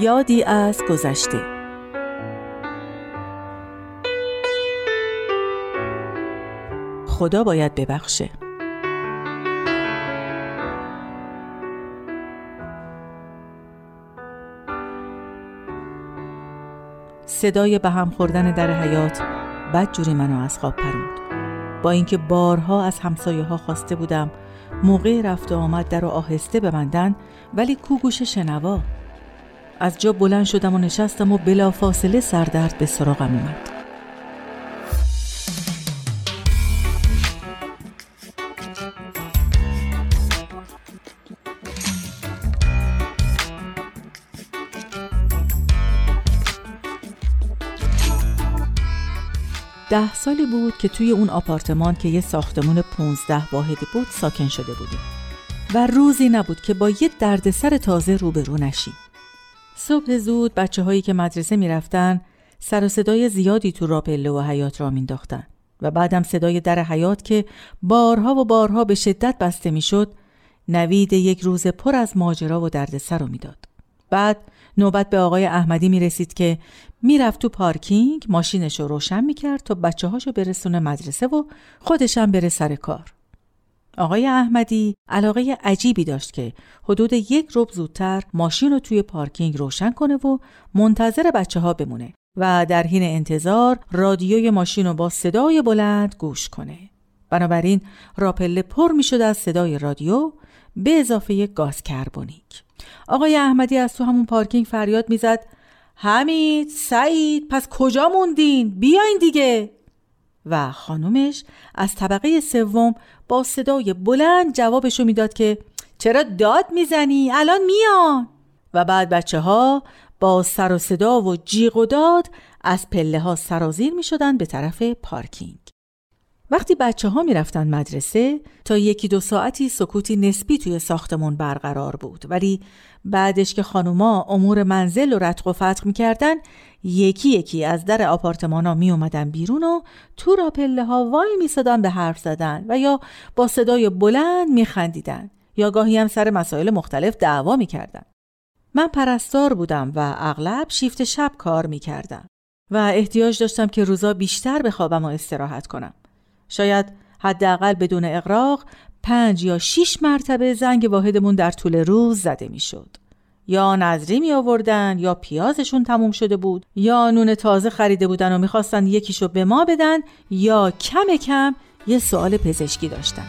یادی از گذشته. خدا باید ببخشه. صدای به هم خوردن در حیات بد جوری منو از خواب پروند با اینکه بارها از همسایه ها خواسته بودم موقع رفت و آمد در و آهسته ببندن ولی کو گوش شنوا از جا بلند شدم و نشستم و بلا فاصله سردرد به سراغم اومد. ده سالی بود که توی اون آپارتمان که یه ساختمون پونزده واحدی بود ساکن شده بودیم. و روزی نبود که با یه دردسر تازه روبرو نشیم. صبح زود بچه هایی که مدرسه می‌رفتن سر و صدای زیادی تو راپله و حیات را و بعدم صدای در حیات که بارها و بارها به شدت بسته می‌شد نوید یک روز پر از ماجرا و دردسر رو می‌داد بعد نوبت به آقای احمدی می رسید که می‌رفت تو پارکینگ ماشینش رو روشن می‌کرد تا بچه هاشو برسونه مدرسه و خودشم بره سر کار. آقای احمدی علاقه عجیبی داشت که حدود یک رب زودتر ماشین رو توی پارکینگ روشن کنه و منتظر بچه ها بمونه و در حین انتظار رادیوی ماشین رو با صدای بلند گوش کنه. بنابراین راپله پر می شد از صدای رادیو به اضافه گاز کربونیک. آقای احمدی از تو همون پارکینگ فریاد می‌زد حمید سعید پس کجا موندین بیاین دیگه و خانومش از طبقه سوم با صدای بلند جوابشو می‌داد که چرا داد می‌زنی؟ الان میان. و بعد بچه ها با سر و صدا و جیغ و داد از پله ها سرازیر می شدن به طرف پارکینگ. وقتی بچه ها می رفتن مدرسه تا یکی دو ساعتی سکوتی نسبی توی ساختمون برقرار بود. ولی بعدش که خانوما امور منزل و رتق و فتق می کردن یکی یکی از در آپارتمان ها می اومدن بیرون و تو را پله ها وای می صدن به حرف زدن و یا با صدای بلند می خندیدن یا گاهی هم سر مسائل مختلف دعوا می کردن. من پرستار بودم و اغلب شیفت شب کار می کردم و احتیاج داشتم که روزا بیشتر به خوابم و استراحت کنم. شاید حداقل بدون اقراق پنج یا شیش مرتبه زنگ واحدمون در طول روز زده می‌شد. یا نظری می آوردن یا پیازشون تموم شده بود یا نون تازه خریده بودن و می‌خواستن یکیشو به ما بدن یا کم کم یه سوال پزشکی داشتن.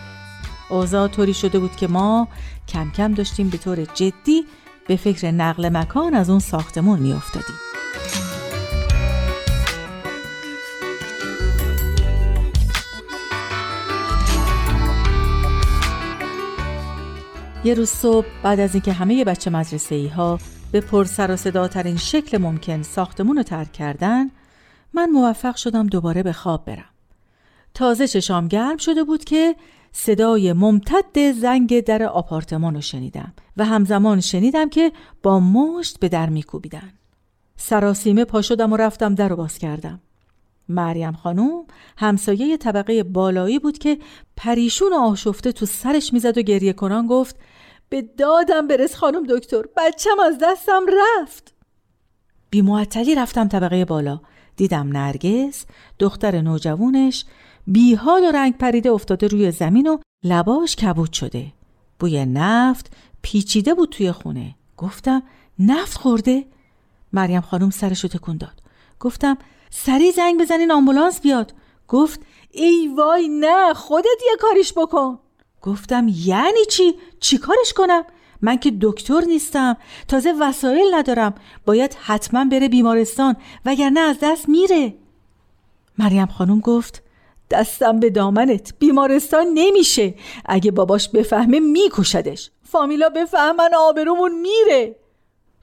اوضاع طوری شده بود که ما کم کم داشتیم به طور جدی به فکر نقل مکان از اون ساختمون میافتادیم. یه روز صبح بعد از اینکه همه بچه مدرسه ای ها به پر سر و صدا ترین شکل ممکن ساختمون رو ترک کردن من موفق شدم دوباره به خواب برم. تازه چشام گرم شده بود که صدای ممتد زنگ در آپارتمان رو شنیدم و همزمان شنیدم که با مشت به در میکوبیدن. سراسیمه پا شدم و رفتم در رو باز کردم. مریم خانوم همسایه طبقه بالایی بود که پریشون و آشفته تو سرش می‌زد و گریه کنان گفت به دادم برس خانم دکتر بچم از دستم رفت. بی رفتم طبقه بالا. دیدم نرگس دختر نوجوانش بیحال و رنگ پریده افتاده روی زمین و لباش کبود شده. بوی نفت پیچیده بود توی خونه. گفتم نفت خورده؟ مریم خانم سرشو تکون داد. گفتم سریع زنگ بزنین آمبولانس بیاد. گفت ای وای نه خودت یه کاریش بکن. گفتم یعنی چی؟ چی کارش کنم؟ من که دکتر نیستم تازه وسایل ندارم. باید حتما بره بیمارستان وگرنه از دست میره. مریم خانم گفت دستم به دامنت بیمارستان نمیشه. اگه باباش بفهمه میکشدش. فامیلا بفهمن آبرومون میره.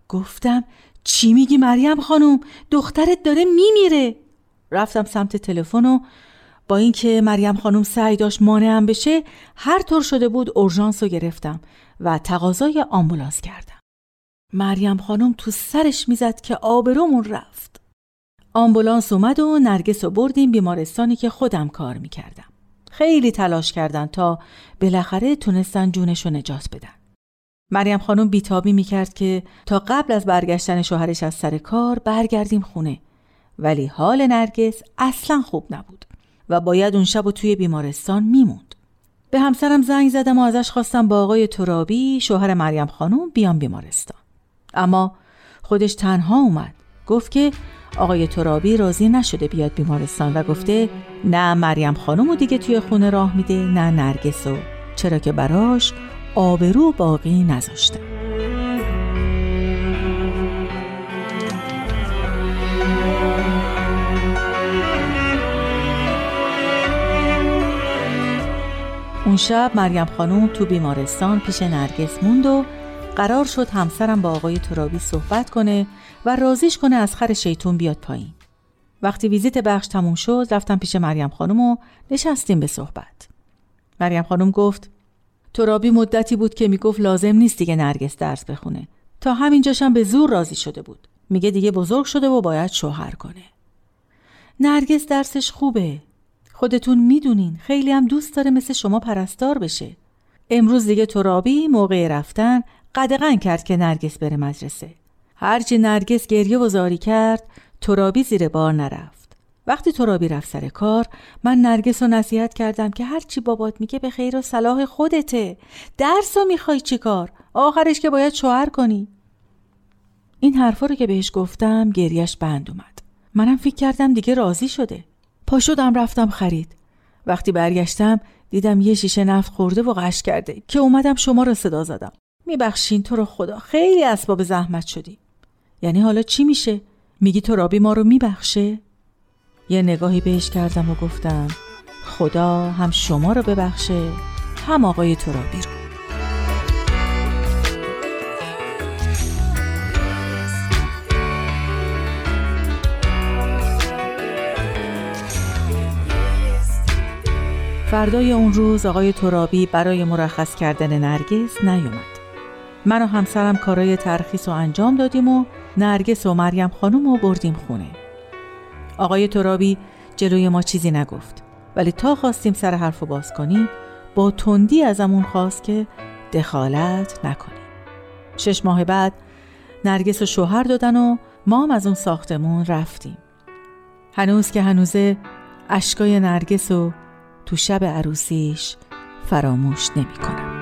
گفتم چی میگی مریم خانم؟ دخترت داره میمیره. رفتم سمت تلفن و با اینکه مریم خانم سعی داشت مانعم بشه هر طور شده بود اورژانس رو گرفتم و تقاضای آمبولانس کردم. مریم خانم تو سرش می‌زد که آبرومون رفت. آمبولانس اومد و نرگس رو بردیم بیمارستانی که خودم کار می‌کردم. خیلی تلاش کردن تا بالاخره تونستن جونش رو نجات بدن. مریم خانم بیتابی می‌کرد که تا قبل از برگشتن شوهرش از سر کار برگردیم خونه ولی حال نرگس اصلا خوب نبود و باید اون شب و توی بیمارستان میموند. به همسرم زنگ زدم و ازش خواستم با آقای ترابی شوهر مریم خانم بیام بیمارستان. اما خودش تنها اومد. گفت که آقای ترابی راضی نشده بیاد بیمارستان و گفته نه مریم خانم و دیگه توی خونه راه میده نه نرگسو چرا که براش آبرو باقی نذاشته. اون شب مریم خانوم تو بیمارستان پیش نرگس موند و قرار شد همسرم با آقای ترابی صحبت کنه و رازیش کنه از خر شیطون بیاد پایین. وقتی ویزیت بخش تموم شد رفتم پیش مریم خانم و نشستیم به صحبت. مریم خانم گفت ترابی مدتی بود که می‌گفت لازم نیست دیگه نرگس درس بخونه. تا همینجاشم به زور راضی شده بود. میگه دیگه بزرگ شده و باید شوهر کنه. نرگس درسش خوبه. خودتون می‌دونین خیلی هم دوست داره مثل شما پرستار بشه. امروز دیگه ترابی موقع رفتن قدغن کرد که نرگس بره مدرسه. هرچی نرگس گریه و زاری کرد ترابی زیر بار نرفت. وقتی ترابی رفت سر کار من نرگس رو نصیحت کردم که هرچی بابات میگه به خیر و صلاح خودته. درس رو می‌خوای چی کار؟ آخرش که باید شوهر کنی. این حرفا رو که بهش گفتم گریش بند اومد. منم فکر کردم دیگه راضی شده. پا شدم رفتم خرید. وقتی برگشتم دیدم یه شیشه نفت خورده و قش کرده که اومدم شما رو صدا زدم. میبخشین تو رو خدا خیلی اسباب زحمت شدی. یعنی حالا چی میشه؟ میگی تو رابی ما رو میبخشه؟ یه نگاهی بهش کردم و گفتم خدا هم شما رو ببخشه هم آقای ترابی رو. فردای اون روز آقای ترابی برای مرخص کردن نرگس نیومد. من و همسرم کارای ترخیص رو انجام دادیم و نرگس و مریم خانم رو بردیم خونه. آقای ترابی جلوی ما چیزی نگفت ولی تا خواستیم سر حرف باز کنیم با تندی ازمون خواست که دخالت نکنیم. شش ماه بعد نرگس و شوهر دادن و ما هم از اون ساختمون رفتیم. هنوز که هنوزه اشکای نرگس و تو شب عروسیش فراموش نمی کنم.